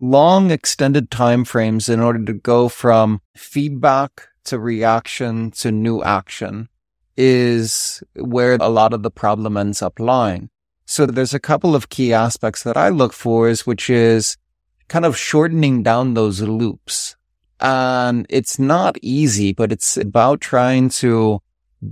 long extended time frames in order to go from feedback to reaction to new action is where a lot of the problem ends up lying. So there's a couple of key aspects that I look for is, which is kind of shortening down those loops. And it's not easy, but it's about trying to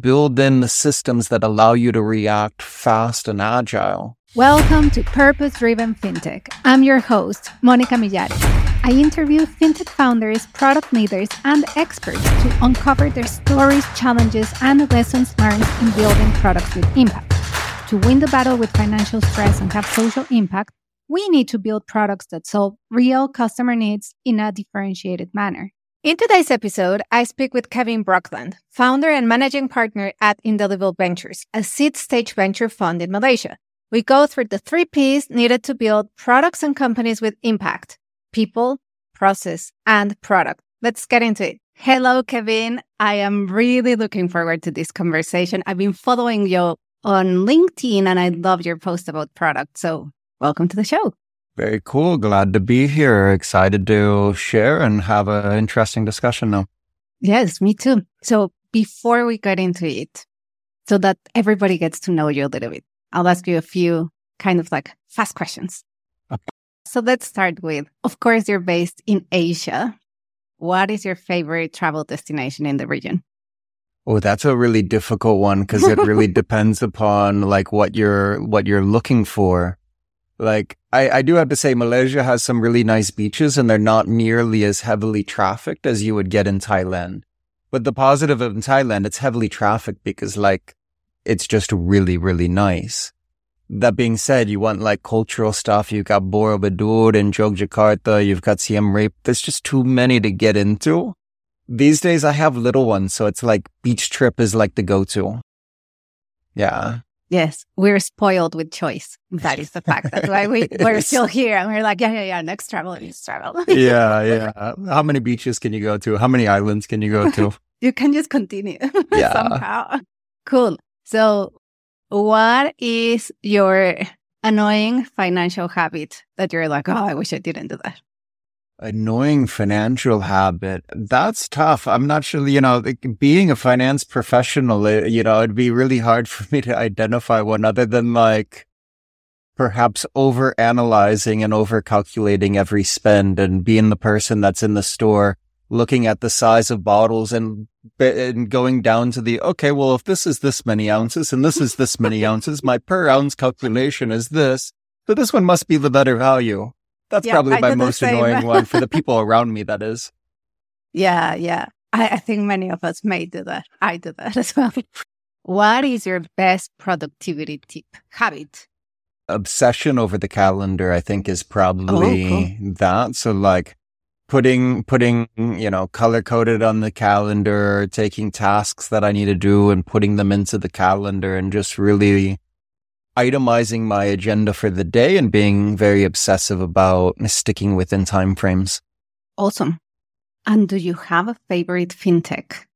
build in the systems that allow you to react fast and agile. Welcome to Purpose Driven FinTech. I'm your host, Monica Millares. I interview FinTech founders, product leaders, and experts to uncover their stories, challenges, and lessons learned in building products with impact. To win the battle with financial stress and have social impact, we need to build products that solve real customer needs in a differentiated manner. In today's episode, I speak with Kevin Brockland, founder and managing partner at Indelible Ventures, a seed stage venture fund in Malaysia. We go through the three P's needed to build products and companies with impact people, process, and product. Let's get into it. Hello, Kevin. I am really looking forward to this conversation. I've been following you on LinkedIn and I love your post about product. So, welcome to the show. Very cool. Glad to be here. Excited to share and have an interesting discussion now. Yes, me too. So, before we get into it, so that everybody gets to know you a little bit, I'll ask you a few kind of like fast questions. Okay. So let's start with, of course, you're based in Asia. What is your favorite travel destination in the region? Oh, that's a really difficult one because it really depends upon like what you're what you're looking for. Like I, I do have to say Malaysia has some really nice beaches and they're not nearly as heavily trafficked as you would get in Thailand. But the positive of in Thailand, it's heavily trafficked because like it's just really, really nice. That being said, you want like cultural stuff. You've got Borobudur in Yogyakarta. You've got Siem Reap. There's just too many to get into. These days I have little ones. So it's like beach trip is like the go-to. Yeah. Yes. We're spoiled with choice. That is the fact. That's why we, we're still here. And we're like, yeah, yeah, yeah. Next travel next travel. yeah. Yeah. How many beaches can you go to? How many islands can you go to? you can just continue yeah. somehow. Cool. So, what is your annoying financial habit that you're like, oh, I wish I didn't do that? Annoying financial habit. That's tough. I'm not sure, you know, being a finance professional, eh, you know, it'd be really hard for me to identify one other than like perhaps over analyzing and over calculating every spend and being the person that's in the store looking at the size of bottles and and going down to the okay well if this is this many ounces and this is this many ounces my per ounce calculation is this so this one must be the better value. That's yeah, probably I my most annoying one for the people around me that is. Yeah yeah. I, I think many of us may do that. I do that as well. What is your best productivity tip? Habit. Obsession over the calendar i think is probably oh, cool. that. So like putting putting you know color coded on the calendar taking tasks that i need to do and putting them into the calendar and just really itemizing my agenda for the day and being very obsessive about sticking within time frames. Awesome. And do you have a favorite fintech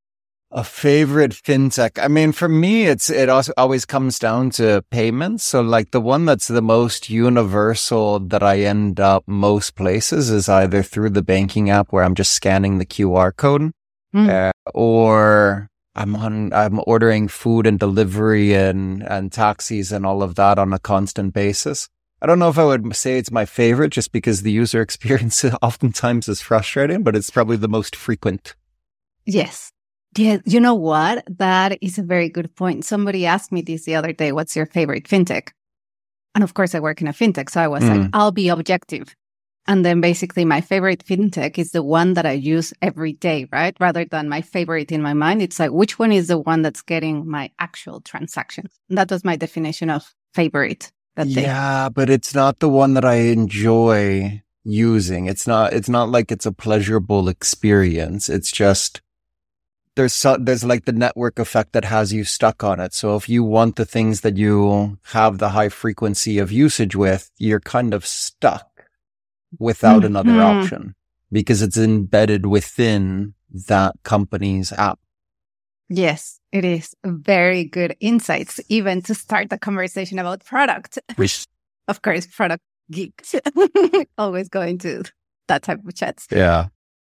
a favorite fintech. I mean, for me, it's, it also always comes down to payments. So like the one that's the most universal that I end up most places is either through the banking app where I'm just scanning the QR code mm. uh, or I'm on, I'm ordering food and delivery and, and taxis and all of that on a constant basis. I don't know if I would say it's my favorite just because the user experience oftentimes is frustrating, but it's probably the most frequent. Yes. Yeah, you know what? That is a very good point. Somebody asked me this the other day, what's your favorite fintech? And of course, I work in a fintech. So I was mm. like, I'll be objective. And then basically, my favorite fintech is the one that I use every day, right? Rather than my favorite in my mind. It's like, which one is the one that's getting my actual transactions? And that was my definition of favorite that day. Yeah, but it's not the one that I enjoy using. It's not, it's not like it's a pleasurable experience. It's just, there's so, there's like the network effect that has you stuck on it. So if you want the things that you have the high frequency of usage with, you're kind of stuck without mm-hmm. another option because it's embedded within that company's app. Yes, it is very good insights, even to start the conversation about product. of course, product geeks always going to that type of chats. Yeah.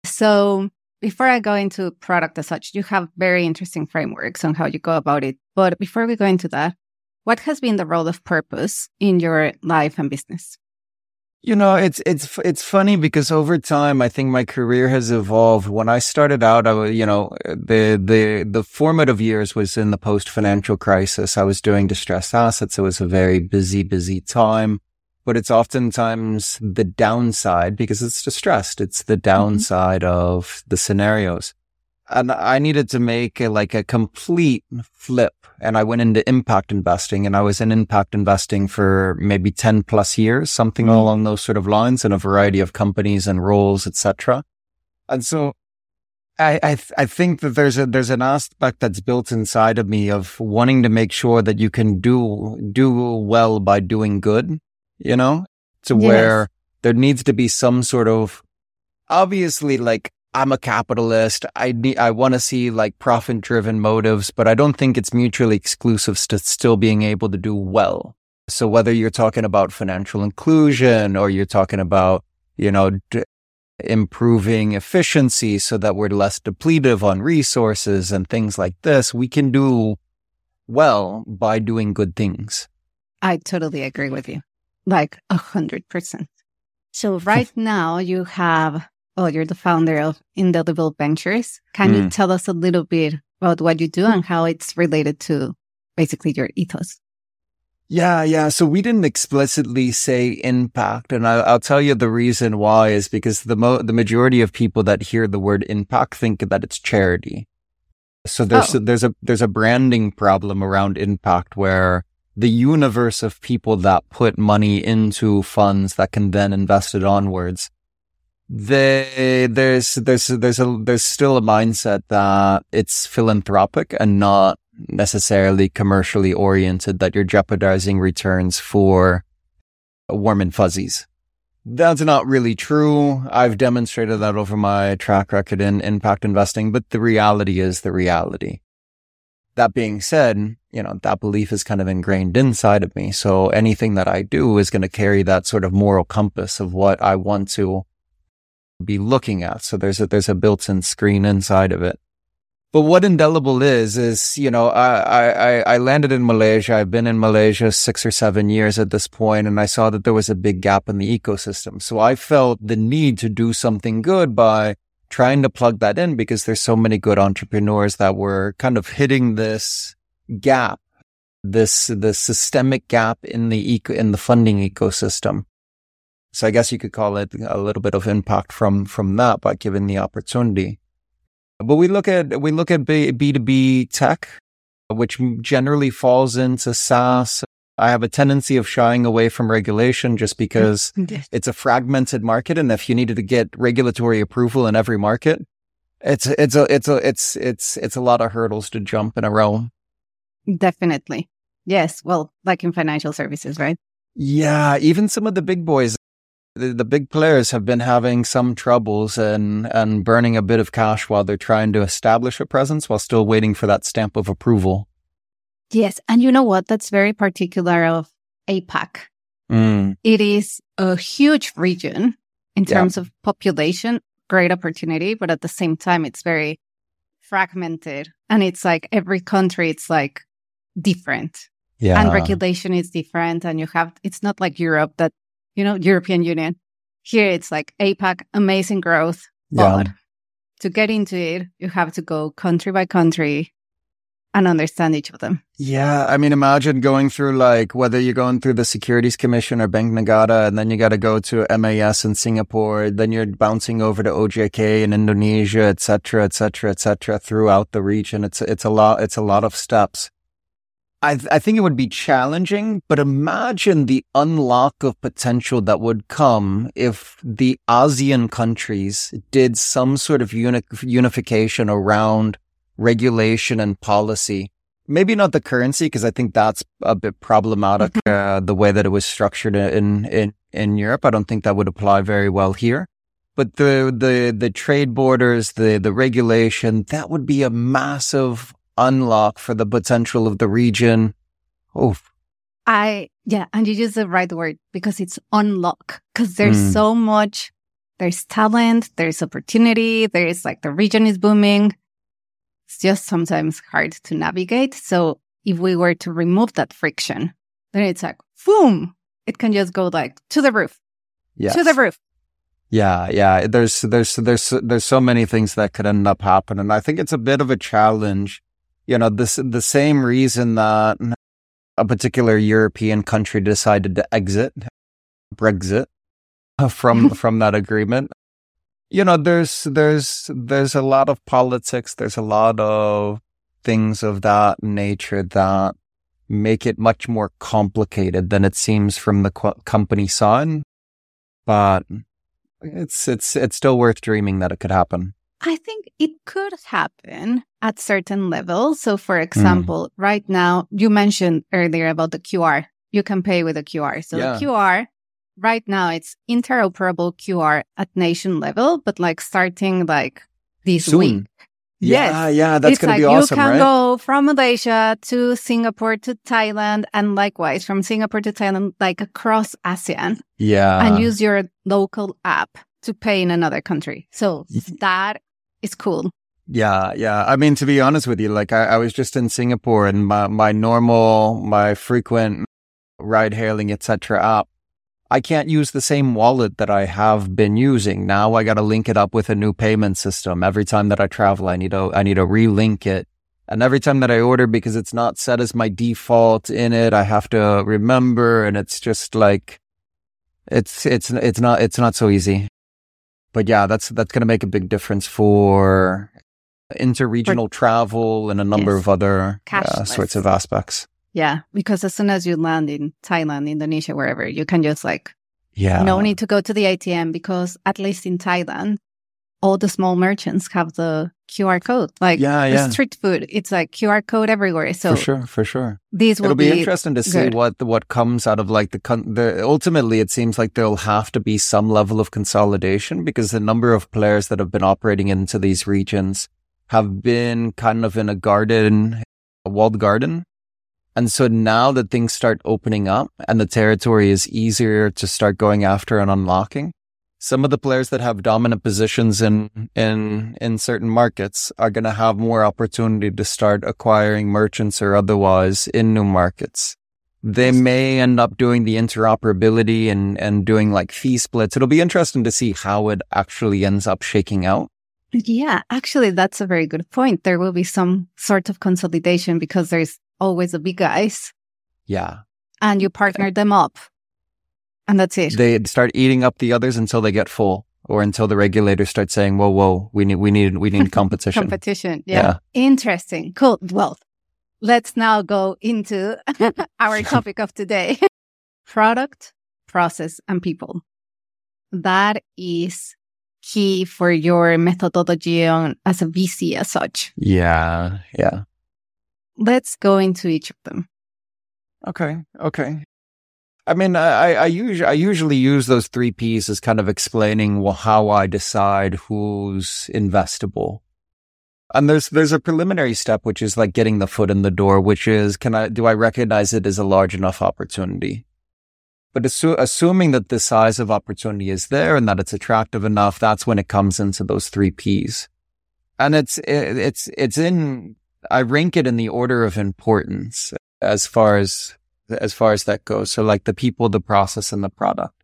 So before I go into product as such, you have very interesting frameworks on how you go about it. But before we go into that, what has been the role of purpose in your life and business? You know, it's it's it's funny because over time, I think my career has evolved. When I started out, I you know, the the the formative years was in the post financial crisis. I was doing distressed assets. It was a very busy, busy time, but it's oftentimes the downside because it's distressed. It's the mm-hmm. downside mm-hmm. of the scenarios and I needed to make a, like a complete flip. And I went into impact investing and I was in impact investing for maybe 10 plus years, something mm-hmm. along those sort of lines in a variety of companies and roles, etc. And so I, I, th- I think that there's a, there's an aspect that's built inside of me of wanting to make sure that you can do, do well by doing good, you know, to yes. where there needs to be some sort of obviously like I'm a capitalist. I need, I want to see like profit driven motives, but I don't think it's mutually exclusive to still being able to do well. So whether you're talking about financial inclusion or you're talking about, you know, d- improving efficiency so that we're less depletive on resources and things like this, we can do well by doing good things. I totally agree with you. Like a hundred percent. So right now you have Oh, you're the founder of Indelible Ventures. Can mm. you tell us a little bit about what you do and how it's related to basically your ethos? Yeah, yeah. So we didn't explicitly say impact, and I, will tell you the reason why is because the mo- the majority of people that hear the word impact think that it's charity. So there's oh. a, there's a there's a branding problem around impact where the universe of people that put money into funds that can then invest it onwards they, there's there's there's a there's still a mindset that it's philanthropic and not necessarily commercially oriented that you're jeopardizing returns for warm and fuzzies. That's not really true. I've demonstrated that over my track record in impact investing, but the reality is the reality. That being said, you know, that belief is kind of ingrained inside of me. So anything that I do is going to carry that sort of moral compass of what I want to be looking at. So there's a, there's a built-in screen inside of it. But what indelible is, is, you know, I, I, I landed in Malaysia. I've been in Malaysia six or seven years at this point, and I saw that there was a big gap in the ecosystem. So I felt the need to do something good by trying to plug that in because there's so many good entrepreneurs that were kind of hitting this gap, this, this systemic gap in the eco, in the funding ecosystem. So I guess you could call it a little bit of impact from from that by giving the opportunity. But we look at we look at B two B tech, which generally falls into SaaS. I have a tendency of shying away from regulation just because it's a fragmented market, and if you needed to get regulatory approval in every market, it's it's a it's a it's it's it's a lot of hurdles to jump in a row. Definitely, yes. Well, like in financial services, right? Yeah, even some of the big boys the, the big players have been having some troubles and and burning a bit of cash while they're trying to establish a presence while still waiting for that stamp of approval. Yes, and you know what? That's very particular of APAC. Mm. It is a huge region in terms yeah. of population, great opportunity, but at the same time, it's very fragmented, and it's like every country, it's like different. Yeah. And regulation is different. And you have, it's not like Europe that you know, European Union. Here it's like APAC, amazing growth. But yeah. to get into it, you have to go country by country and understand each of them. Yeah. I mean, imagine going through like whether you're going through the Securities Commission or Bank Negara, and then you got to go to MAS in Singapore, then you're bouncing over to OJK in Indonesia, et cetera, et cetera, et cetera, throughout the region. It's, it's a lot, it's a lot of steps. I, th- I think it would be challenging, but imagine the unlock of potential that would come if the ASEAN countries did some sort of uni- unification around regulation and policy. Maybe not the currency, because I think that's a bit problematic, mm-hmm. uh, the way that it was structured in, in, in Europe. I don't think that would apply very well here. But the, the, the trade borders, the, the regulation, that would be a massive unlock for the potential of the region. Oof. I, yeah, and you use the right word because it's unlock because there's mm. so much there's talent, there's opportunity, there's like the region is booming. It's just sometimes hard to navigate. So if we were to remove that friction, then it's like, boom, it can just go like to the roof, Yes. to the roof. Yeah, yeah. There's there's there's there's so many things that could end up happening. I think it's a bit of a challenge. You know, this the same reason that a particular European country decided to exit Brexit from from that agreement. You know, there's there's there's a lot of politics. There's a lot of things of that nature that make it much more complicated than it seems from the co- company side. But it's it's it's still worth dreaming that it could happen. I think it could happen at certain levels. So, for hmm. example, right now, you mentioned earlier about the QR. You can pay with a QR. So, Yeah. the QR, right now, it's interoperable QR at nation level, but like starting like this Soon. week. Yeah, Yes. yeah, that's it's gonna be awesome, you can right? go from Malaysia to Singapore to Thailand, and likewise from Singapore to Thailand, like across ASEAN, yeah, and use your local app to pay in another country. So that is cool. Yeah, yeah. I mean, to be honest with you, like I, I was just in Singapore and my, my normal, my frequent ride hailing, etc. app, I can't use the same wallet that I have been using. Now I got to link it up with a new payment system. Every time that I travel, I need to, I need to relink it. And every time that I order, because it's not set as my default in it, I have to remember. And it's just like, it's, it's, it's not, it's not so easy. But yeah, that's, that's going to make a big difference for interregional travel and a number Yes. of other uh, sorts of aspects. Yeah, because as soon as you land in Thailand, Indonesia, wherever, you can just like Yeah. no need to go to the ATM because at least in Thailand, all the small merchants have the QR code. Like Yeah, the yeah. street food, it's like QR code everywhere. So for sure, for sure. these will It'll be, be, interesting to see good. what what comes out of like the, the ultimately it seems like there'll have to be some level of consolidation because the number of players that have been operating into these regions have been kind of in a garden a walled garden and so now that things start opening up and the territory is easier to start going after and unlocking some of the players that have dominant positions in in in certain markets are going to have more opportunity to start acquiring merchants or otherwise in new markets. They may end up doing the interoperability and and doing like fee splits. It'll be interesting to see how it actually ends up shaking out. Yeah, actually, that's a very good point. There will be some sort of consolidation because there's always the big guys Yeah, and you partner them up. And that's it. they start eating up the others until they get full, or until the regulators start saying, "Whoa, whoa, we need we need we need competition." Competition. Yeah. Yeah. Interesting. Cool. Well, let's now go into our topic of today product, process, and people. That is key for your methodology on, as a VC as such. yeah, yeah. Let's go into each of them. Okay. Okay. I mean, I, I usually, I usually use those three P's as kind of explaining wh- how I decide who's investable. And there's, there's a preliminary step, which is like getting the foot in the door, which is, can I, do I recognize it as a large enough opportunity? But assu- assuming that the size of opportunity is there and that it's attractive enough, that's when it comes into those three P's. And it's, it, it's, it's in, I rank it in the order of importance as far as as far as that goes. So like the people, the process, and the product.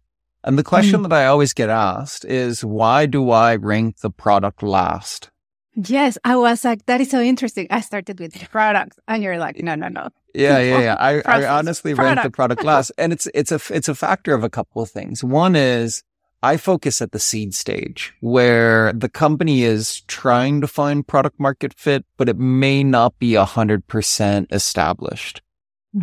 And the question mm-hmm. that I always get asked is why do I rank the product last? Yes, I was like, that is so interesting. I started with the product, and you're like, no, no, no. Yeah, yeah, yeah. I, I honestly rank the product last. And it's it's a it's a factor of a couple of things. One is I focus at the seed stage where the company is trying to find product market fit, but it may not be a hundred percent established.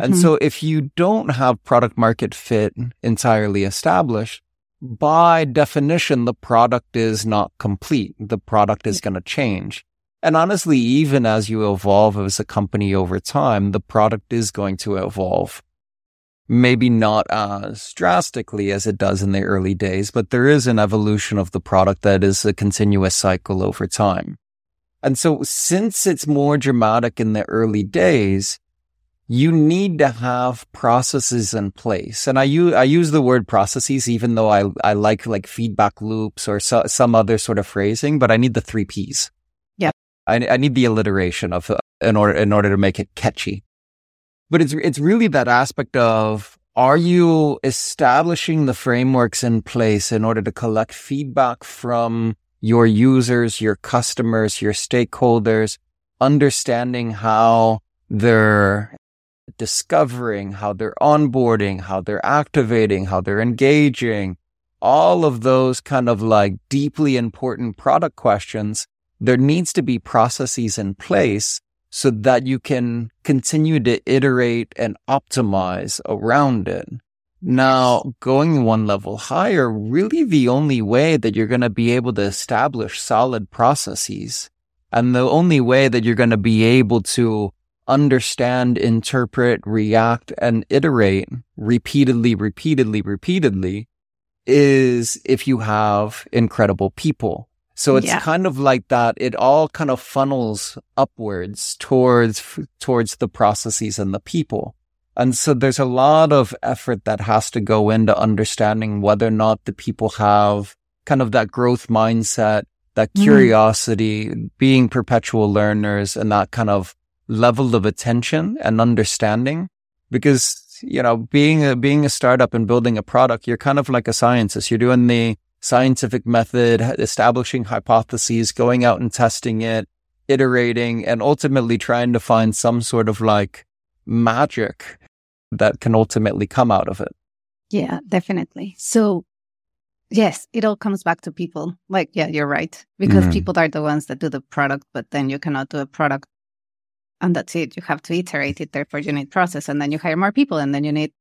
And Mhm. so if you don't have product market fit entirely established, by definition, the product is not complete. The product is going to change. And honestly, even as you evolve as a company over time, the product is going to evolve. Maybe not as drastically as it does in the early days, but there is an evolution of the product that is a continuous cycle over time. And so since it's more dramatic in the early days, you need to have processes in place. And I use, I use the word processes, even though I, I like like feedback loops or so, some other sort of phrasing, but I need the three P's. Yeah. I, I need the alliteration of, uh, in order, in order to make it catchy. But it's, it's really that aspect of, are you establishing the frameworks in place in order to collect feedback from your users, your customers, your stakeholders, understanding how they're discovering, how they're onboarding, how they're activating, how they're engaging, all of those kind of like deeply important product questions, there needs to be processes in place so that you can continue to iterate and optimize around it. Now, going one level higher, really the only way that you're going to be able to establish solid processes and the only way that you're going to be able to understand, interpret, react, and iterate repeatedly, repeatedly, repeatedly is if you have incredible people. So it's yeah. kind of like that. It all kind of funnels upwards towards, towards the processes and the people. And so there's a lot of effort that has to go into understanding whether or not the people have kind of that growth mindset, that mm. curiosity, mm. being perpetual learners and that kind of level of attention and understanding because you know being a being a startup and building a product you're kind of like a scientist you're doing the scientific method establishing hypotheses going out and testing it iterating and ultimately trying to find some sort of like magic that can ultimately come out of it yeah definitely so yes it all comes back to people like yeah you're right because mm. people are the ones that do the product but then you cannot do a product and that's it. You have to iterate it. Therefore, you need process, and then you hire more people, and then you need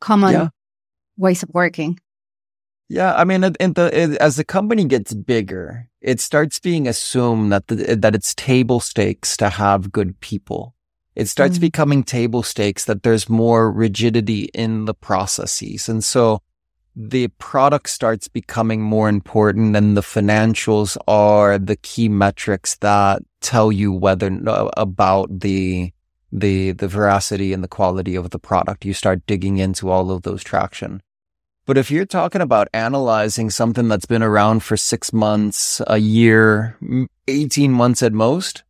common yeah. ways of working. Yeah, I mean, the, as the company gets bigger, it starts being assumed that the, that it's table stakes to have good people. It starts mm. becoming table stakes that there's more rigidity in the processes, and so the product starts becoming more important and the financials are the key metrics that tell you whether about the the the veracity and the quality of the product you start digging into all of those traction but if you're talking about analyzing something that's been around for 6 months a year 18 months at most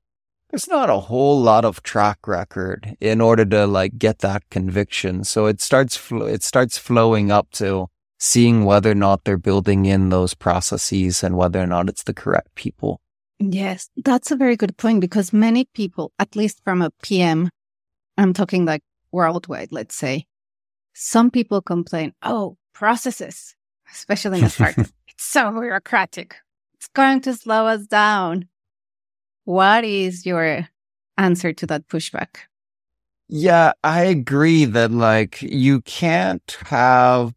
there's not a whole lot of track record in order to like get that conviction so it starts fl- it starts flowing up to seeing whether or not they're building in those processes and whether or not it's the correct people. Yes, that's a very good point because many people, at least from a PM, I'm talking like worldwide, let's say, some people complain, oh, processes, especially in a startup, it's so bureaucratic. It's going to slow us down. What is your answer to that pushback? Yeah, I agree that like you can't have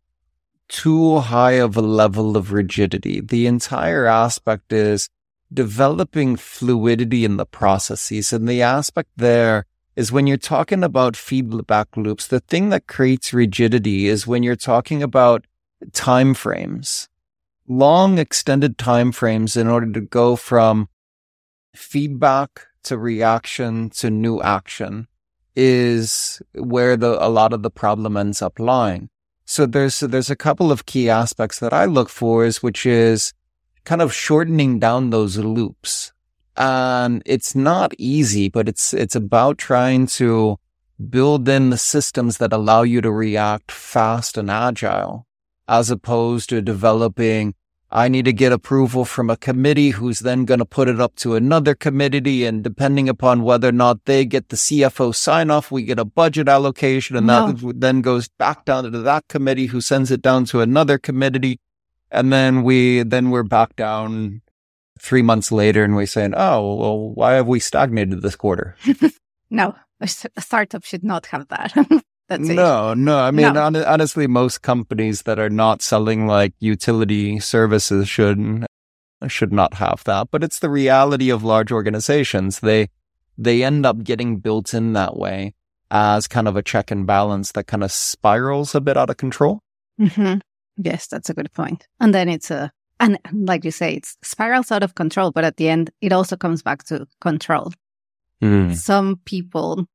too high of a level of rigidity. The entire aspect is developing fluidity in the processes. And the aspect there is when you're talking about feedback loops, the thing that creates rigidity is when you're talking about time frames, long extended time frames in order to go from feedback to reaction to new action is where the, a lot of the problem ends up lying. So there's there's a couple of key aspects that I look for is which is kind of shortening down those loops. And it's not easy, but it's it's about trying to build in the systems that allow you to react fast and agile as opposed to developing I need to get approval from a committee who's then going to put it up to another committee. And depending upon whether or not they get the CFO sign off, we get a budget allocation and no. that then goes back down to that committee who sends it down to another committee. And then we, then we're back down three months later and we're saying, oh, well, why have we stagnated this quarter? no, a startup should not have that. That's no, it. no. I mean, no. On, honestly, most companies that are not selling like utility services should should not have that. But it's the reality of large organizations. They they end up getting built in that way as kind of a check and balance that kind of spirals a bit out of control. Mm-hmm. Yes, that's a good point. And then it's a and like you say, it's spirals out of control. But at the end, it also comes back to control. Mm. Some people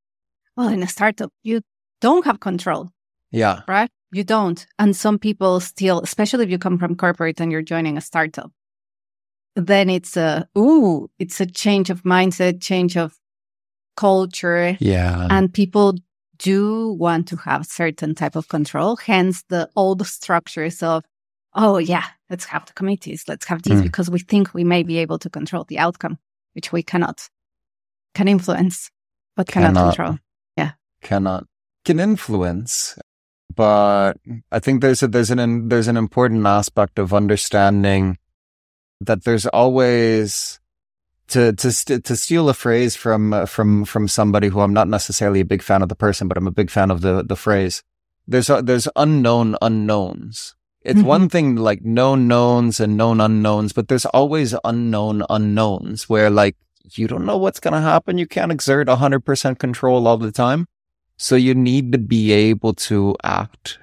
well, in a startup, you don't have control. Yeah. Right? You don't. And some people still, especially if you come from corporate and you're joining a startup, then it's a, ooh, it's a change of mindset, change of culture. Yeah. And people do want to have certain type of control. Hence the old structures of, oh yeah, let's have the committees, let's have these Mm. because we think we may be able to control the outcome, which we cannot, can influence, but cannot, Cannot. control. Yeah. Cannot can influence but i think there's a there's an there's an important aspect of understanding that there's always to to st- to steal a phrase from uh, from from somebody who I'm not necessarily a big fan of the person but I'm a big fan of the the phrase there's there's unknown unknowns it's Mhm. one thing like known knowns and known unknowns but there's always unknown unknowns where like you don't know what's going to happen you can't exert 100% control all the time so you need to be able to act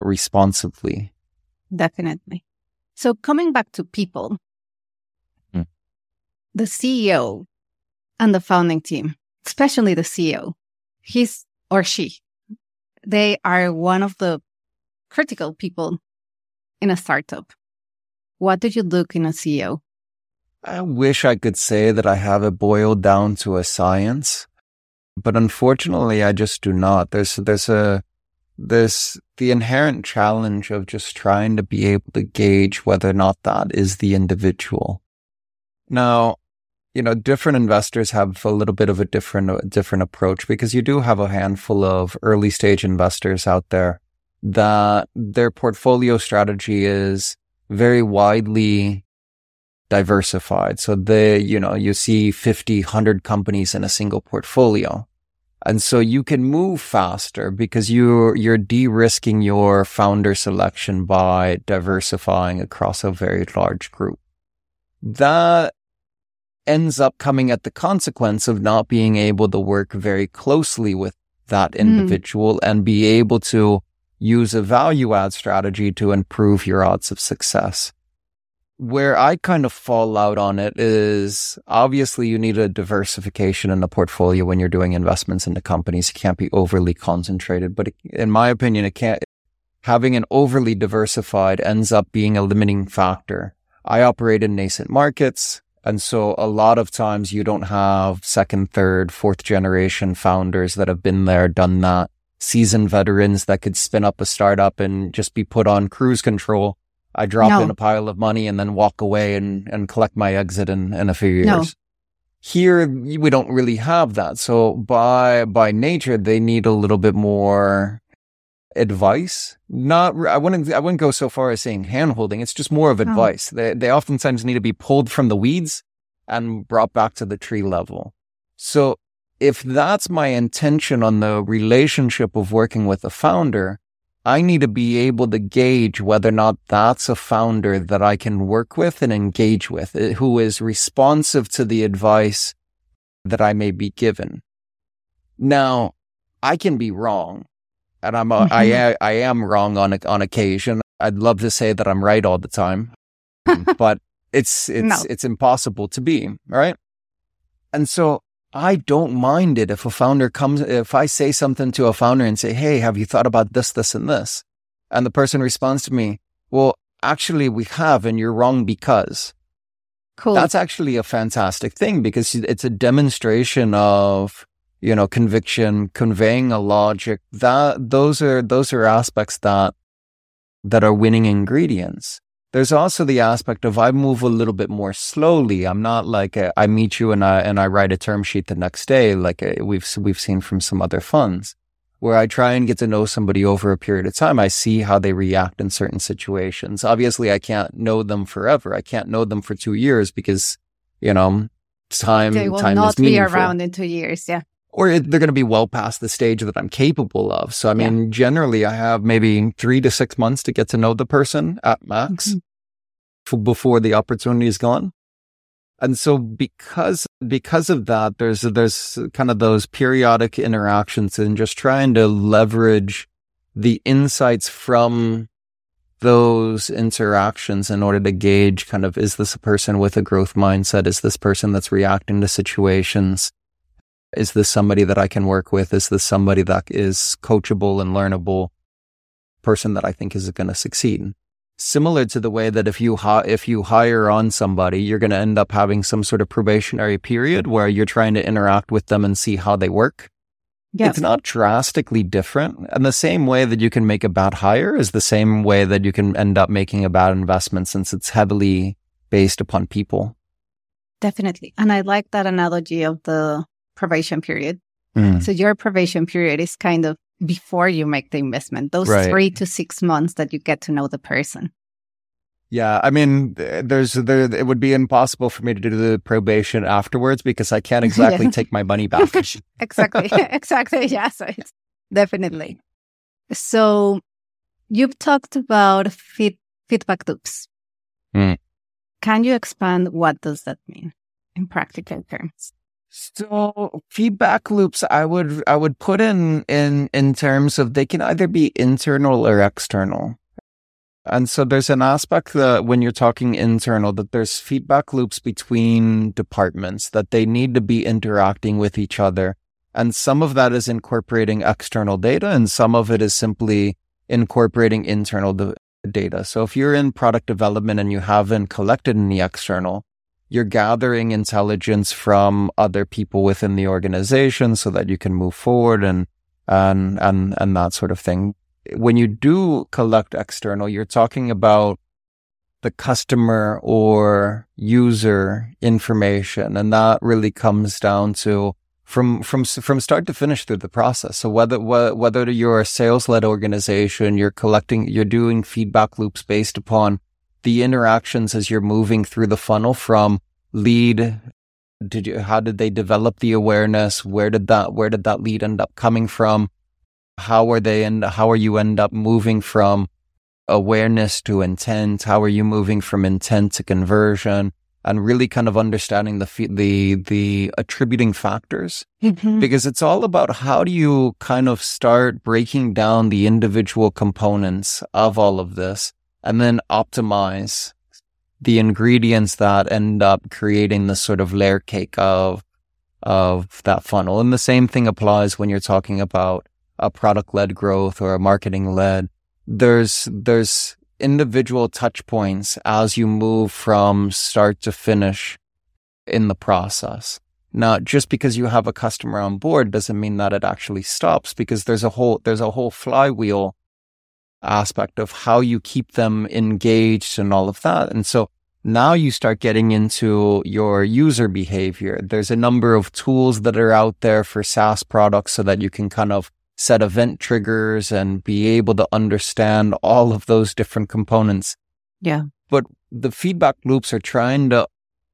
responsibly. Definitely. So coming back to people, Mm. the CEO and the founding team, especially the CEO, he's or she, they are one of the critical people in a startup. What do you look in a CEO? I wish I could say that I have it boiled down to a science, but unfortunately I just do not. There's there's a there's the inherent challenge of just trying to be able to gauge whether or not that is the individual. Now, you know, different investors have a little bit of a different different approach because you do have a handful of early stage investors out there that their portfolio strategy is very widely diversified. So they, you know, you see 50, 100 companies in a single portfolio. And so you can move faster because you're, you're de-risking your founder selection by diversifying across a very large group. That ends up coming at the consequence of not being able to work very closely with that hmm. individual and be able to use a value add strategy to improve your odds of success. Where I kind of fall out on it is obviously you need a diversification in the portfolio when you're doing investments into companies. You can't be overly concentrated, but in my opinion, it can't, having an overly diversified ends up being a limiting factor. I operate in nascent markets. And so a lot of times you don't have second, third, fourth generation founders that have been there, done that, seasoned veterans that could spin up a startup and just be put on cruise control. I drop No. in a pile of money and then walk away and, and collect my exit in, in a few years. No. Here, we don't really have that. So by, by nature, they need a little bit more advice. Not, I wouldn't, I wouldn't go so far as saying hand holding. It's just more of Oh. advice. They, they oftentimes need to be pulled from the weeds and brought back to the tree level. So if that's my intention on the relationship of working with a founder, I need to be able to gauge whether or not that's a founder that I can work with and engage with, eh, who is responsive to the advice that I may be given. Now, I can be wrong, and I'm a, I, a- I am wrong on on occasion. I'd love to say that I'm right all the time, but it's it's No. it's impossible to be, right? And so I don't mind it if a founder comes, if I say something to a founder and say, Hey, have you thought about this, this, and this? And the person responds to me, Well, actually, we have, and you're wrong because. Cool. That's actually a fantastic thing because it's a demonstration of, you know, conviction, conveying a logic. That those are those are aspects that that are winning ingredients. There's also the aspect of I move a little bit more slowly. I'm not like a, I meet you and I and I write a term sheet the next day, like uh we've we've seen from some other funds, where I try and get to know somebody over a period of time. I see how they react in certain situations. Obviously, I can't know them forever. I can't know them for two years because, you know, time they will time not be around in two years. Yeah. Or it, they're going to be well past the stage that I'm capable of. So, I Yeah. mean, generally, I have maybe three to six months to get to know the person at max Mhm. f- before the opportunity is gone. And so, because because of that, there's there's kind of those periodic interactions and just trying to leverage the insights from those interactions in order to gauge kind of is this a person with a growth mindset? Is this person that's reacting to situations? Is this somebody that I can work with? Is this somebody that is coachable and learnable person that I think is going to succeed? Similar to the way that if you hi- if you hire on somebody, you're going to end up having some sort of probationary period where you're trying to interact with them and see how they work. Yes. It's not drastically different. And the same way that you can make a bad hire is the same way that you can end up making a bad investment since it's heavily based upon people. Definitely. And I like that analogy of the probation period. Mm. So your probation period is kind of before you make the investment, those Right. three to six months that you get to know the person. Yeah, I mean, there's there. It would be impossible for me to do the probation afterwards because I can't exactly Yeah. take my money back. Exactly. exactly. Yeah. So it's definitely. So you've talked about feed, feedback loops. Hmm. Can you expand what does that mean in practical terms? So feedback loops, I would I would put in in in terms of they can either be internal or external. And so there's an aspect that when you're talking internal, that there's feedback loops between departments that they need to be interacting with each other. And some of that is incorporating external data and some of it is simply incorporating internal de- data. So if you're in product development and you haven't collected any external, you're gathering intelligence from other people within the organization so that you can move forward and and and and that sort of thing. When you do collect external, you're talking about the customer or user information, and that really comes down to from from from start to finish through the process. So whether whether you're a sales led organization, you're collecting, you're doing feedback loops based upon the interactions as you're moving through the funnel from lead did you how did they develop the awareness? Where did that where did that lead end up coming from? How are they and how are you end up moving from awareness to intent? How are you moving from intent to conversion? And really kind of understanding the the the attributing factors. Mm-hmm. Because it's all about how do you kind of start breaking down the individual components of all of this and then optimize the ingredients that end up creating the sort of layer cake of of that funnel. And the same thing applies when you're talking about a product led growth or a marketing led. There's there's individual touch points as you move from start to finish in the process. Now, just because you have a customer on board doesn't mean that it actually stops because there's a whole there's a whole flywheel aspect of how you keep them engaged and all of that. And so now you start getting into your user behavior. There's a number of tools that are out there for SaaS products so that you can kind of set event triggers and be able to understand all of those different components. Yeah. But the feedback loops are trying to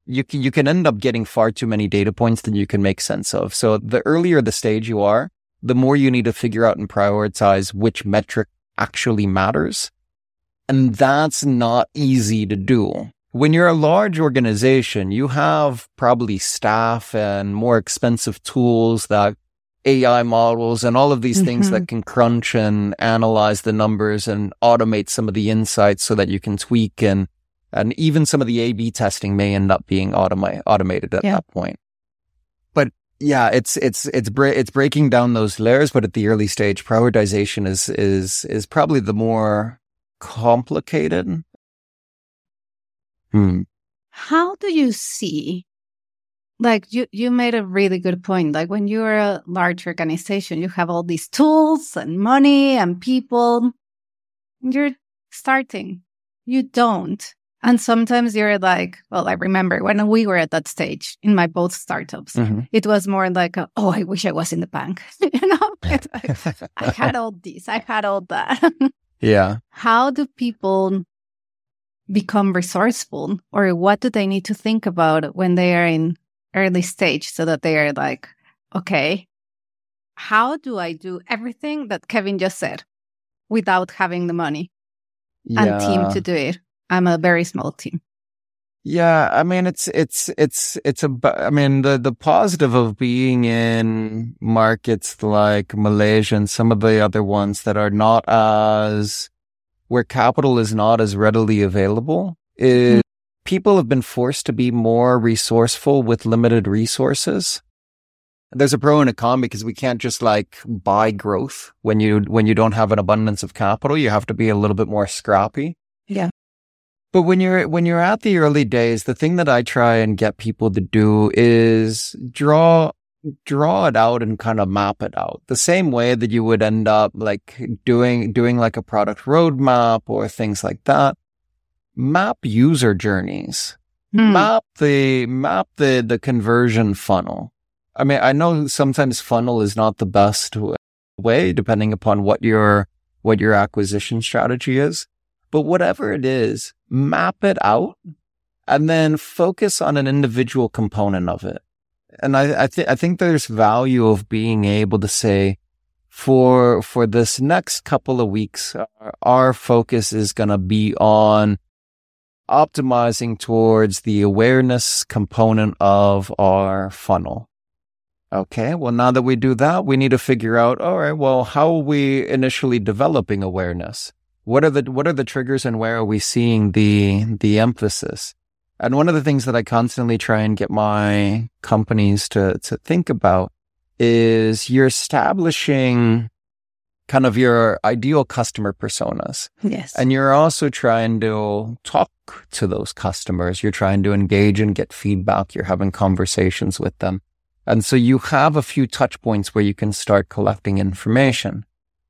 you can you can end up getting far too many data points than you can make sense of. So the earlier the stage you are, the more you need to figure out and prioritize which metric actually matters. And that's not easy to do. When you're a large organization, you have probably staff and more expensive tools that AI models and all of these things Mhm. that can crunch and analyze the numbers and automate some of the insights so that you can tweak and and even some of the A/B testing may end up being automa- automated at Yeah. that point. Yeah, it's it's it's it's breaking down those layers, but at the early stage, prioritization is is is probably the more complicated. Hmm. How do you see like you you made a really good point like when you're a large organization you have all these tools and money and people you're starting you don't and sometimes you're like well i remember when we were at that stage in my both startups Mhm. it was more like a, oh i wish i was in the bank you know? Like, i had all this i had all that. Yeah. how do people become resourceful or what do they need to think about when they are in early stage so that they are like okay how do i do everything that kevin just said without having the money and team to do it i'm a very small team Yeah, I mean it's it's it's it's a I mean the the positive of being in markets like Malaysia and some of the other ones that are not as where capital is not as readily available is mm-hmm. people have been forced to be more resourceful with limited resources. there's a pro and a con because we can't just like buy growth when you when you don't have an abundance of capital. You have to be a little bit more scrappy. But when you're when you're at the early days, the thing that I try and get people to do is draw draw it out and kind of map it out. The same way that you would end up like doing doing like a product roadmap or things like that. Map user journeys. Hmm. map the map the the conversion funnel. I mean i know sometimes funnel is not the best way depending upon what your what your acquisition strategy is but whatever it is map it out and then focus on an individual component of it and i i, th- I think there's value of being able to say for for this next couple of weeks our, our focus is going to be on optimizing towards the awareness component of our funnel. Okay. Well, now that we do that, we need to figure out, all right, well, how are we initially developing awareness? What are the, what are the triggers and where are we seeing the, the emphasis? And one of the things that I constantly try and get my companies to, to think about is you're establishing kind of your ideal customer personas. Yes. And you're also trying to talk to those customers. You're trying to engage and get feedback. You're having conversations with them. And so you have a few touch points where you can start collecting information.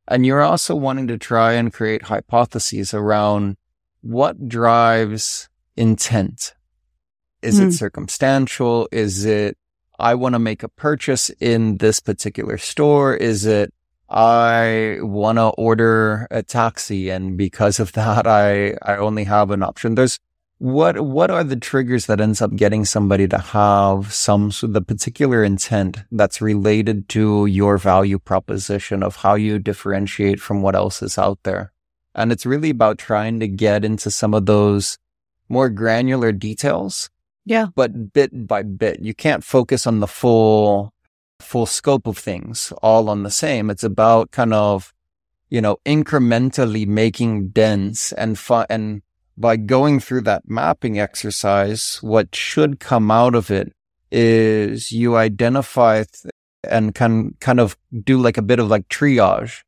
And you're also wanting to try and create hypotheses around what drives intent. Is Hmm. it circumstantial? Is it, I want to make a purchase in this particular store? Is it, I want to order a taxi and because of that, I, I only have an option. There's what, what are the triggers that ends up getting somebody to have some, so the particular intent that's related to your value proposition of how you differentiate from what else is out there? And it's really about trying to get into some of those more granular details yeah. but bit by bit. You can't focus on the full full scope of things all on the same. It's about kind of, you know, incrementally making dents and fu- and by going through that mapping exercise, what should come out of it is you identify th- and can kind of do like a bit of like triage.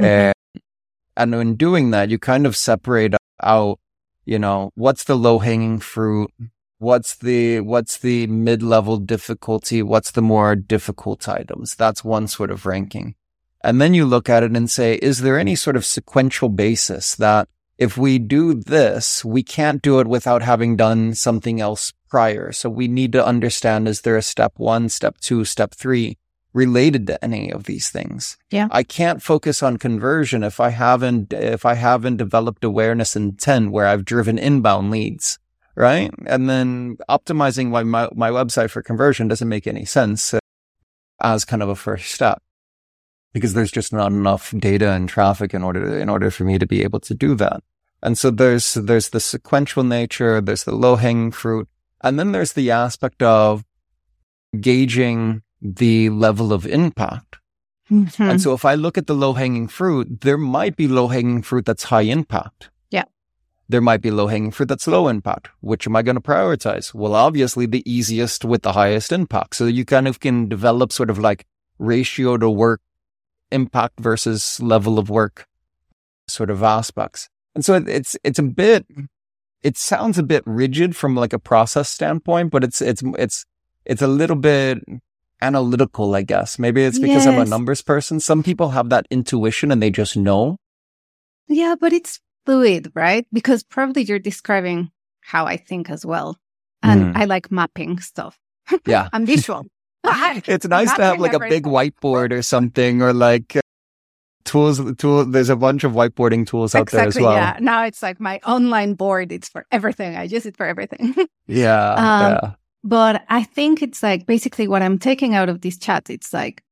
Mhm. And, and in doing that, you kind of separate out, you know, what's the low hanging fruit? What's the, what's the mid-level difficulty? What's the more difficult items? That's one sort of ranking. And then you look at it and say, is there any sort of sequential basis that if we do this, we can't do it without having done something else prior. So we need to understand, is there a step one, step two, step three related to any of these things? Yeah. I can't focus on conversion if I haven't, if I haven't developed awareness and intent where I've driven inbound leads. Right. And then optimizing my, my, my website for conversion doesn't make any sense uh, as kind of a first step because there's just not enough data and traffic in order, in order for me to be able to do that. And so there's, there's the sequential nature, there's the low hanging fruit, and then there's the aspect of gauging the level of impact. Mhm. And so if I look at the low hanging fruit, there might be low hanging fruit that's high impact. Yeah. There might be low hanging fruit that's low impact. Which am I going to prioritize? Well, obviously the easiest with the highest impact. So you kind of can develop sort of like ratio to work impact versus level of work sort of aspects. And so it, it's, it's a bit, it sounds a bit rigid from like a process standpoint, but it's, it's, it's, it's a little bit analytical, I guess. Maybe it's because I'm a numbers person. Some people have that intuition and they just know. Yeah, but it's fluid, right? Because probably you're describing how I think as well. And Mm. I like mapping stuff. Yeah. I'm visual. It's nice to have like a big whiteboard or something or like tools, tool. There's a bunch of whiteboarding tools out there as exactly. well. Yeah. Now it's like my online board. It's for everything. I use it for everything. Yeah. Um, yeah. but I think it's like basically what I'm taking out of this chat. It's like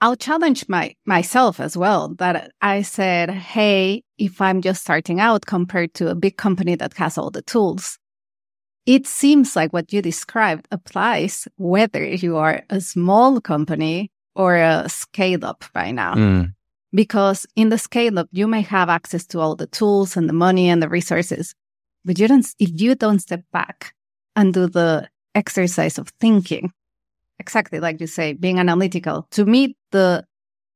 I'll challenge my myself as well. That I said, hey, if I'm just starting out compared to a big company that has all the tools, it seems like what you described applies whether you are a small company or a scale up by now. Mm. Because in the scale up, you may have access to all the tools and the money and the resources, but you don't, if you don't step back and do the exercise of thinking exactly like you say, being analytical. To me, the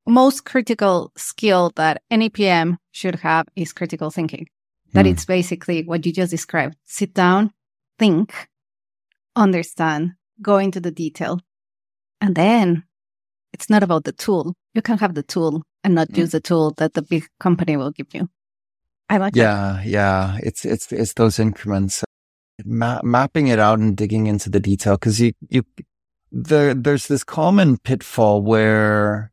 most critical skill that any PM should have is critical thinking. That Hmm. it's basically what you just described. Sit down, think, understand, go into the detail. And then it's not about the tool. You can have the tool and not Mm. use the tool that the big company will give you. I like that. Yeah, yeah. It's it's it's those increments, Ma- mapping it out and digging into the detail because you you there there's this common pitfall where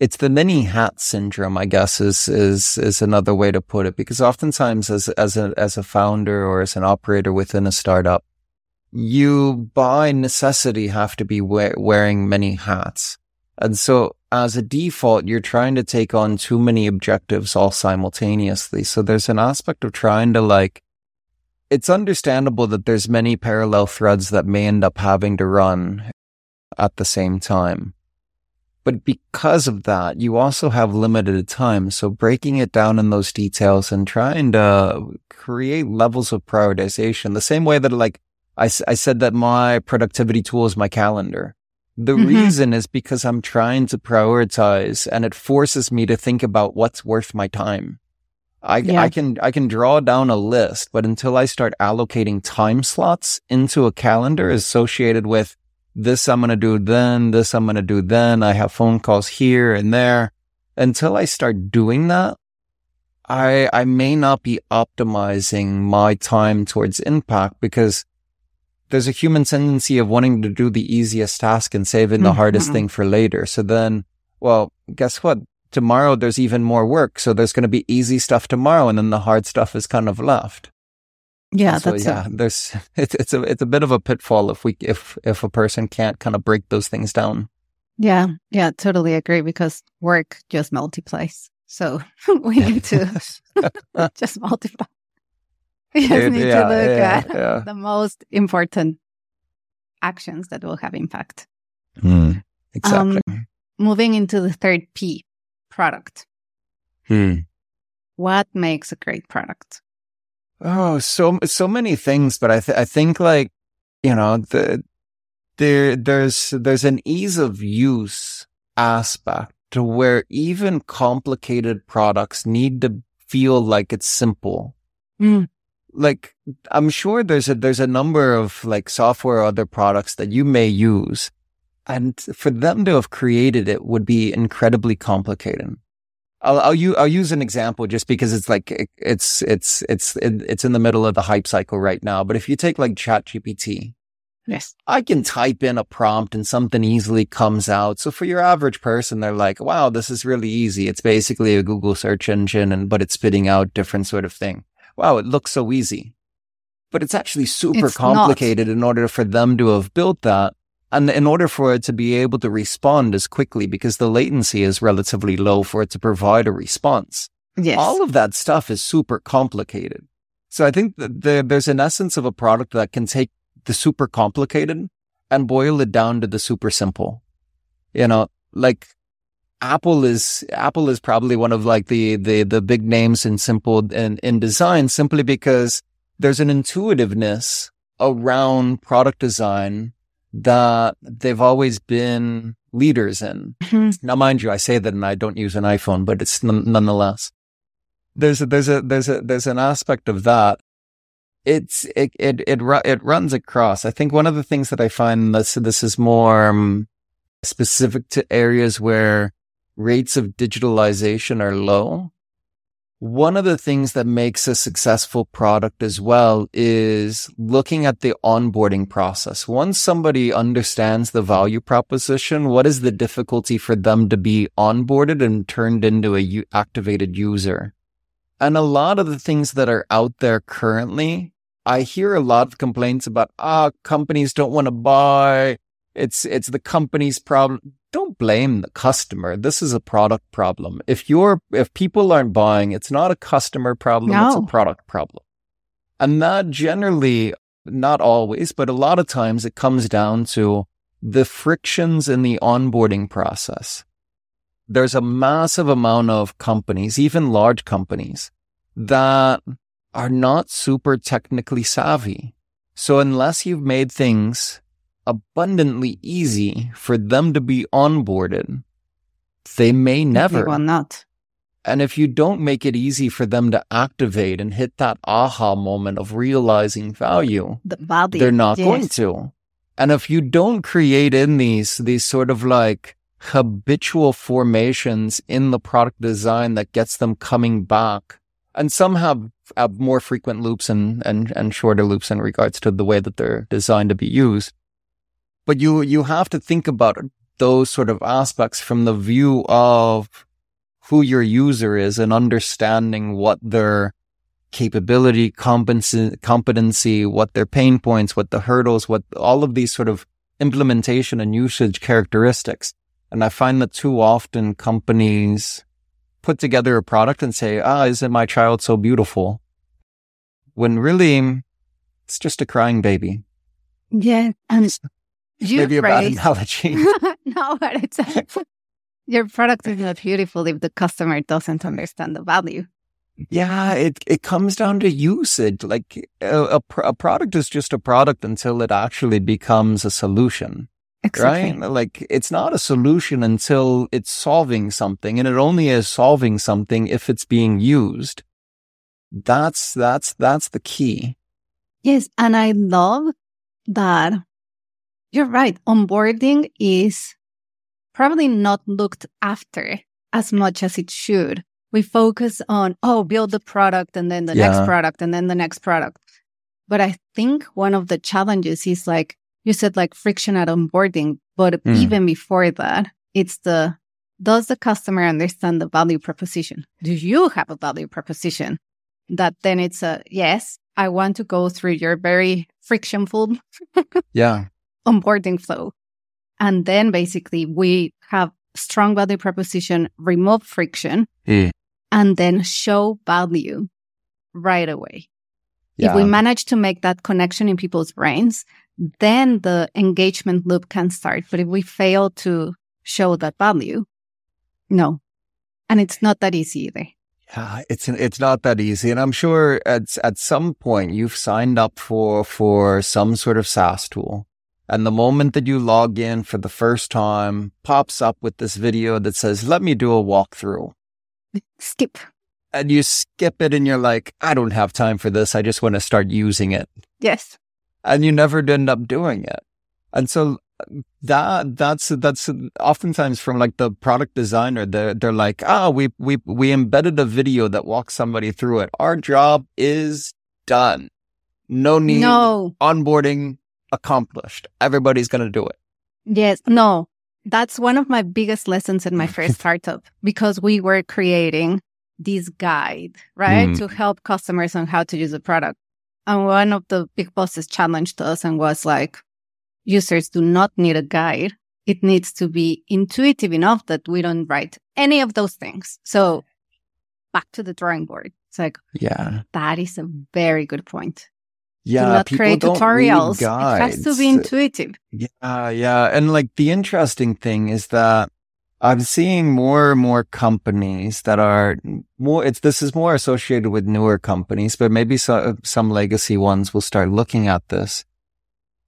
it's the many hat syndrome. I guess is is is another way to put it because oftentimes as as a as a founder or as an operator within a startup, you by necessity have to be we- wearing many hats. And so as a default, you're trying to take on too many objectives all simultaneously. So there's an aspect of trying to like, it's understandable that there's many parallel threads that may end up having to run at the same time. But because of that, you also have limited time. So breaking it down in those details and trying to create levels of prioritization, the same way that like I, I said that my productivity tool is my calendar. The Mhm. reason is because I'm trying to prioritize and it forces me to think about what's worth my time. I, Yeah. I can, I can draw down a list, but until I start allocating time slots into a calendar associated with this I'm going to do then, this I'm going to do then, I have phone calls here and there. Until I start doing that, I, I may not be optimizing my time towards impact because there's a human tendency of wanting to do the easiest task and saving the hardest Mhm. thing for later. So then, well, guess what? Tomorrow there's even more work. So there's going to be easy stuff tomorrow and then the hard stuff is kind of left. Yeah, so that's yeah, it. there's, it's, it's a, it's a bit of a pitfall if we, if, if a person can't kind of break those things down. Yeah, yeah, totally agree because work just multiplies. So we need to just multiply. We just Dude, need yeah, to look yeah, at yeah. the most important actions that will have impact. Hmm. Exactly. Moving into the third P, product. Hmm. What makes a great product? Oh, so so many things, but I th- I think like you know the there there's there's an ease of use aspect to where even complicated products need to feel like it's simple. Mm. Like I'm sure there's a there's a number of like software or other products that you may use, and for them to have created it would be incredibly complicated. I'll I'll, u- I'll use an example just because it's like it- it's it's it's it's in the middle of the hype cycle right now. But if you take like ChatGPT, Yes. I can type in a prompt and something easily comes out. So for your average person, they're like, "Wow, this is really easy. It's basically a Google search engine, and but it's spitting out different sort of thing. Wow, it looks so easy." But it's actually super It's not. complicated in order for them to have built that. And in order for it to be able to respond as quickly, because the latency is relatively low for it to provide a response. Yes. All of that stuff is super complicated. So I think that there, there's an essence of a product that can take the super complicated and boil it down to the super simple. You know, like Apple is, Apple is probably one of like the, the, the big names in simple in, in design simply because there's an intuitiveness around product design that they've always been leaders in. Mhm. Now, mind you, I say that and I don't use an iPhone, but it's n- nonetheless. There's a, there's a, there's a, there's an aspect of that. It's, it, it, it, it runs across. I think one of the things that I find this, this is more um, specific to areas where rates of digitalization are low. One of the things that makes a successful product as well is looking at the onboarding process. Once somebody understands the value proposition, what is the difficulty for them to be onboarded and turned into a u- activated user? And a lot of the things that are out there currently, I hear a lot of complaints about, ah, companies don't want to buy. It's, it's the company's problem. Don't blame the customer. This is a product problem. If you're, if people aren't buying, it's not a customer problem. It's a product problem. And that generally, not always, but a lot of times it comes down to the frictions in the onboarding process. There's a massive amount of companies, even large companies that are not super technically savvy. So unless you've made things abundantly easy for them to be onboarded, they may never. They will not. And if you don't make it easy for them to activate and hit that aha moment of realizing value, the value. they're not yes. going to. And if you don't create in these, these sort of like habitual formations in the product design that gets them coming back, and some have, have more frequent loops and, and, and shorter loops in regards to the way that they're designed to be used. But you, you have to think about those sort of aspects from the view of who your user is and understanding what their capability, competency, competency, what their pain points, what the hurdles, what all of these sort of implementation and usage characteristics. And I find that too often companies put together a product and say, ah, isn't my child so beautiful? When really it's just a crying baby. Yeah. And you maybe a bad analogy. no, but it's your product is not beautiful if the customer doesn't understand the value. Yeah, it it comes down to usage. Like a, a, a product is just a product until it actually becomes a solution. Exactly. Right? Like it's not a solution until it's solving something and it only is solving something if it's being used. That's that's that's the key. Yes, and I love that you're right. Onboarding is probably not looked after as much as it should. We focus on, oh, build the product and then the Yeah. next product and then the next product. But I think one of the challenges is like you said, like friction at onboarding. But Mm. even before that, it's the does the customer understand the value proposition? Do you have a value proposition? That then it's a yes, I want to go through your very frictionful Yeah. Onboarding flow. And then basically we have strong value proposition, remove friction, Yeah. and then show value right away. If we manage to make that connection in people's brains, then the engagement loop can start. But if we fail to show that value, no. And it's not that easy either. Yeah, it's it's not that easy, and I'm sure at at some point you've signed up for for some sort of SaaS tool, and the moment that you log in for the first time, pops up with this video that says, "Let me do a walkthrough," Skip. and you skip it, and you're like, "I don't have time for this. I just want to start using it," Yes. and you never end up doing it, and so that that's that's oftentimes from like the product designer they're they're like ah we we we embedded a video that walks somebody through it our job is done no need No. onboarding accomplished everybody's going to do it Yes. No. That's one of my biggest lessons in my first startup because we were creating this guide, right? Mm. To help customers on how to use the product. And one of the big bosses challenged us and was like, users do not need a guide. It needs to be intuitive enough that we don't write any of those things. So back to the drawing board. It's like, yeah that is a very good point. Yeah do not people create don't tutorials. It has to be intuitive. Yeah, yeah. And like the interesting thing is that I'm seeing more and more companies that are more, it's, this is more associated with newer companies, but maybe so, some legacy ones will start looking at this.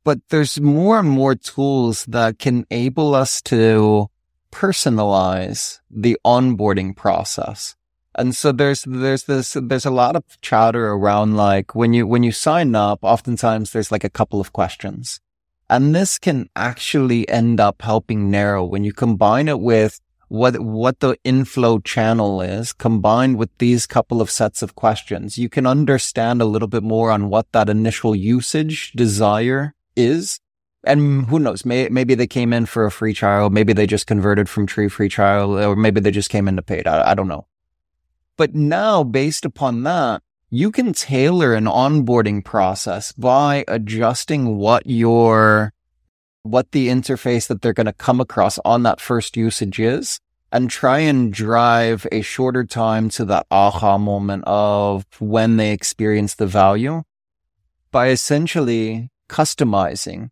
But there's more and more tools that can enable us to personalize the onboarding process. And so there's, there's this, there's a lot of chatter around like when you, when you sign up, oftentimes there's like a couple of questions. And this can actually end up helping narrow when you combine it with what, what the inflow channel is combined with these couple of sets of questions. You can understand a little bit more on what that initial usage desire is. And who knows? May, maybe they came in for a free trial. Maybe they just converted from tree free trial or maybe they just came into paid. I, I don't know. But now based upon that, you can tailor an onboarding process by adjusting what your, what the interface that they're going to come across on that first usage is and try and drive a shorter time to that aha moment of when they experience the value by essentially customizing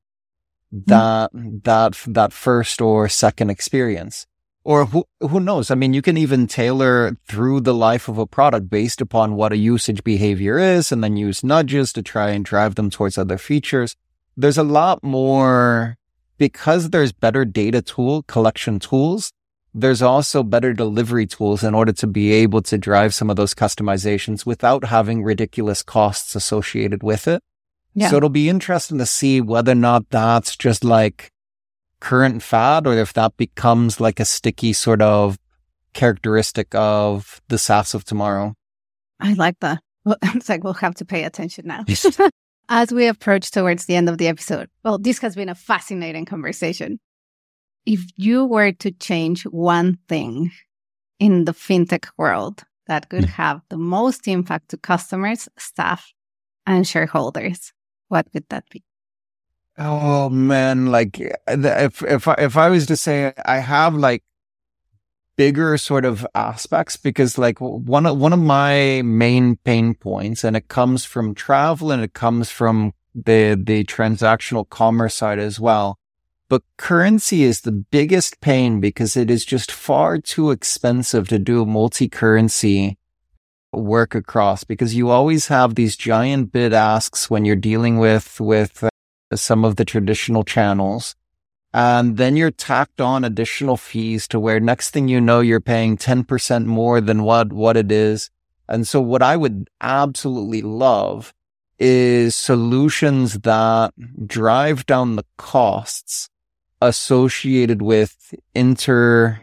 hmm. that, that, that first or second experience or who who knows? I mean, you can even tailor through the life of a product based upon what a usage behavior is, and then use nudges to try and drive them towards other features. there's a lot more because there's better data tool collection tools. There's also better delivery tools in order to be able to drive some of those customizations without having ridiculous costs associated with it. Yeah. So it'll be interesting to see whether or not that's just like current fad or if that becomes like a sticky sort of characteristic of the SaaS of tomorrow. I like that. Well, it's like we'll have to pay attention now. As we approach towards the end of the episode, well, this has been a fascinating conversation. If you were to change one thing in the fintech world that could mm. have the most impact to customers, staff, and shareholders, what would that be? Oh man, like eh, if if I, if I was to say I have like bigger sort of aspects because like one of one of my main pain points and it comes from travel and it comes from the the transactional commerce side as well. But currency is the biggest pain because it is just far too expensive to do multi-currency work across because you always have these giant bid asks when you're dealing with with some of the traditional channels and then you're tacked on additional fees to where next thing you know you're paying 10% more than what what it is and so what i would absolutely love is solutions that drive down the costs associated with inter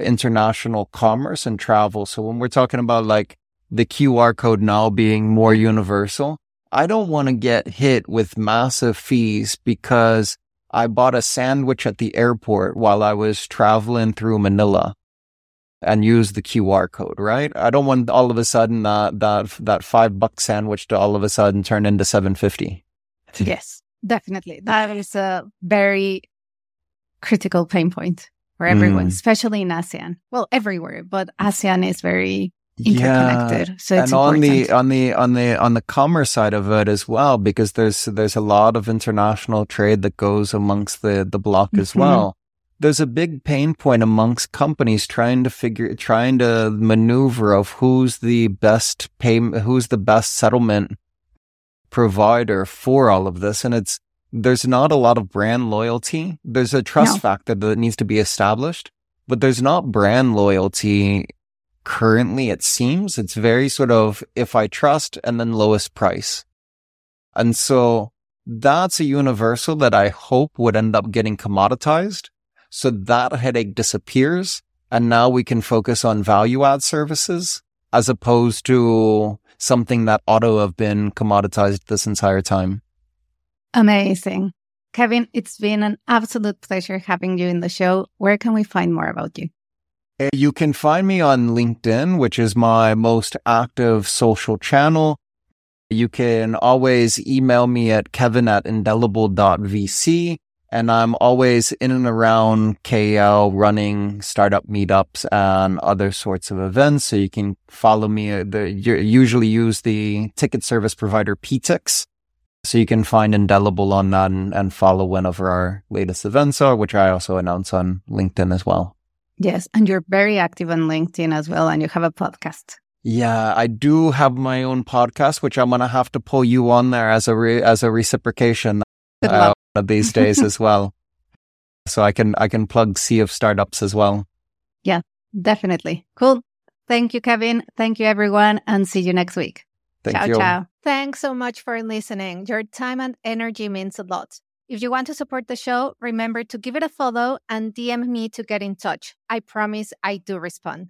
international commerce and travel so when we're talking about like the QR code now being more universal. I don't want to get hit with massive fees because I bought a sandwich at the airport while I was traveling through Manila and used the QR code, right? I don't want all of a sudden that that that 5 buck sandwich to all of a sudden turn into 750. Yes, definitely. That is a very critical pain point for everyone, mm. especially in ASEAN. Well, everywhere, but ASEAN is very interconnected. Yeah. So and on the on the on the on the commerce side of it as well, because there's there's a lot of international trade that goes amongst the the block mm-hmm. as well. There's a big pain point amongst companies trying to figure trying to maneuver of who's the best pay who's the best settlement provider for all of this, and it's there's not a lot of brand loyalty. There's a trust no. factor that needs to be established, but there's not brand loyalty currently it seems it's very sort of if I trust and then lowest price. And so that's a universal that I hope would end up getting commoditized. So that headache disappears. And now we can focus on value add services as opposed to something that ought to have been commoditized this entire time. Amazing. Kevin, it's been an absolute pleasure having you in the show. Where can we find more about you? You can find me on LinkedIn, which is my most active social channel. You can always email me at kevin at indelible.vc. And I'm always in and around KL running startup meetups and other sorts of events. So you can follow me. Uh, the, usually use the ticket service provider Peatix. So you can find Indelible on that and, and follow whenever our latest events are, which I also announce on LinkedIn as well. Yes. And you're very active on LinkedIn as well. And you have a podcast. Yeah, I do have my own podcast, which I'm going to have to pull you on there as a, re- as a reciprocation uh, these days as well. So I can, I can plug Sea of Startups as well. Yeah, definitely. Cool. Thank you, Kevin. Thank you, everyone. And see you next week. Thank ciao, you. ciao. Thanks so much for listening. Your time and energy means a lot. If you want to support the show, remember to give it a follow and DM me to get in touch. I promise I do respond.